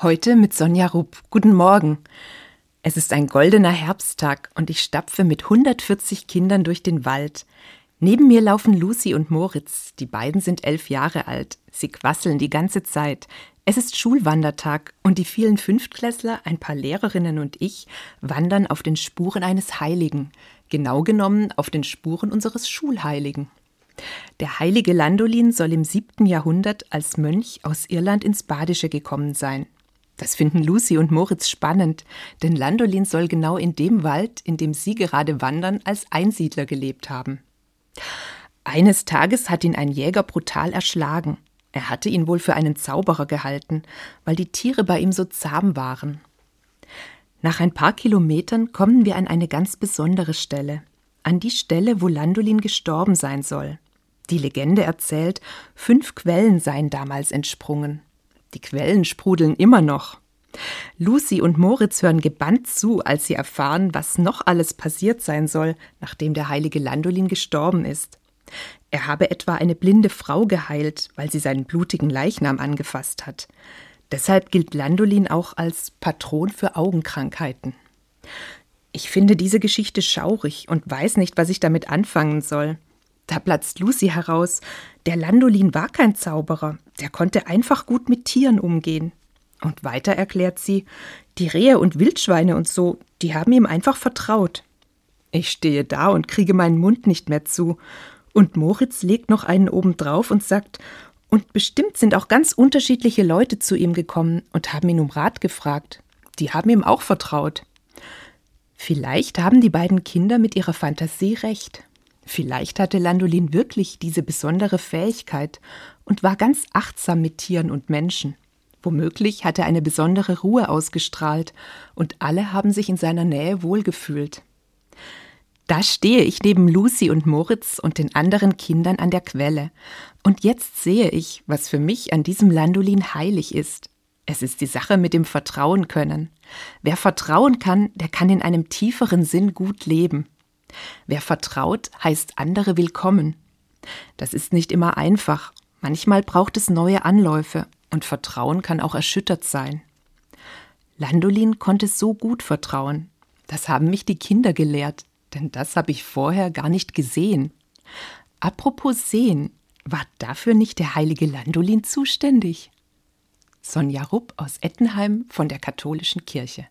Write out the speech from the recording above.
Heute mit Sonja Rupp. Guten Morgen. Es ist ein goldener Herbsttag und ich stapfe mit 140 Kindern durch den Wald. Neben mir laufen Lucy und Moritz. Die beiden sind elf Jahre alt. Sie quasseln die ganze Zeit. Es ist Schulwandertag und die vielen Fünftklässler, ein paar Lehrerinnen und ich wandern auf den Spuren eines Heiligen. Genau genommen auf den Spuren unseres Schulheiligen. Der heilige Landolin soll im siebten Jahrhundert als Mönch aus Irland ins Badische gekommen sein. Das finden Lucy und Moritz spannend, denn Landolin soll genau in dem Wald, in dem sie gerade wandern, als Einsiedler gelebt haben. Eines Tages hat ihn ein Jäger brutal erschlagen. Er hatte ihn wohl für einen Zauberer gehalten, weil die Tiere bei ihm so zahm waren. Nach ein paar Kilometern kommen wir an eine ganz besondere Stelle, an die Stelle, wo Landolin gestorben sein soll. Die Legende erzählt, fünf Quellen seien damals entsprungen. Die Quellen sprudeln immer noch. Lucy und Moritz hören gebannt zu, als sie erfahren, was noch alles passiert sein soll, nachdem der heilige Landolin gestorben ist. Er habe etwa eine blinde Frau geheilt, weil sie seinen blutigen Leichnam angefasst hat. Deshalb gilt Landolin auch als Patron für Augenkrankheiten. Ich finde diese Geschichte schaurig und weiß nicht, was ich damit anfangen soll. Da platzt Lucy heraus. Der Landolin war kein Zauberer, der konnte einfach gut mit Tieren umgehen. Und weiter erklärt sie, die Rehe und Wildschweine und so, die haben ihm einfach vertraut. Ich stehe da und kriege meinen Mund nicht mehr zu. Und Moritz legt noch einen obendrauf und sagt, und bestimmt sind auch ganz unterschiedliche Leute zu ihm gekommen und haben ihn um Rat gefragt. Die haben ihm auch vertraut. Vielleicht haben die beiden Kinder mit ihrer Fantasie recht. Vielleicht hatte Landolin wirklich diese besondere Fähigkeit und war ganz achtsam mit Tieren und Menschen. Womöglich hat er eine besondere Ruhe ausgestrahlt und alle haben sich in seiner Nähe wohlgefühlt. Da stehe ich neben Lucy und Moritz und den anderen Kindern an der Quelle. Und jetzt sehe ich, was für mich an diesem Landolin heilig ist. Es ist die Sache mit dem Vertrauen können. Wer vertrauen kann, der kann in einem tieferen Sinn gut leben. Wer vertraut, heißt andere willkommen. Das ist nicht immer einfach. Manchmal braucht es neue Anläufe und Vertrauen kann auch erschüttert sein. Landolin konnte so gut vertrauen. Das haben mich die Kinder gelehrt, denn das habe ich vorher gar nicht gesehen. Apropos sehen, war dafür nicht der heilige Landolin zuständig? Sonja Rupp aus Ettenheim von der Katholischen Kirche.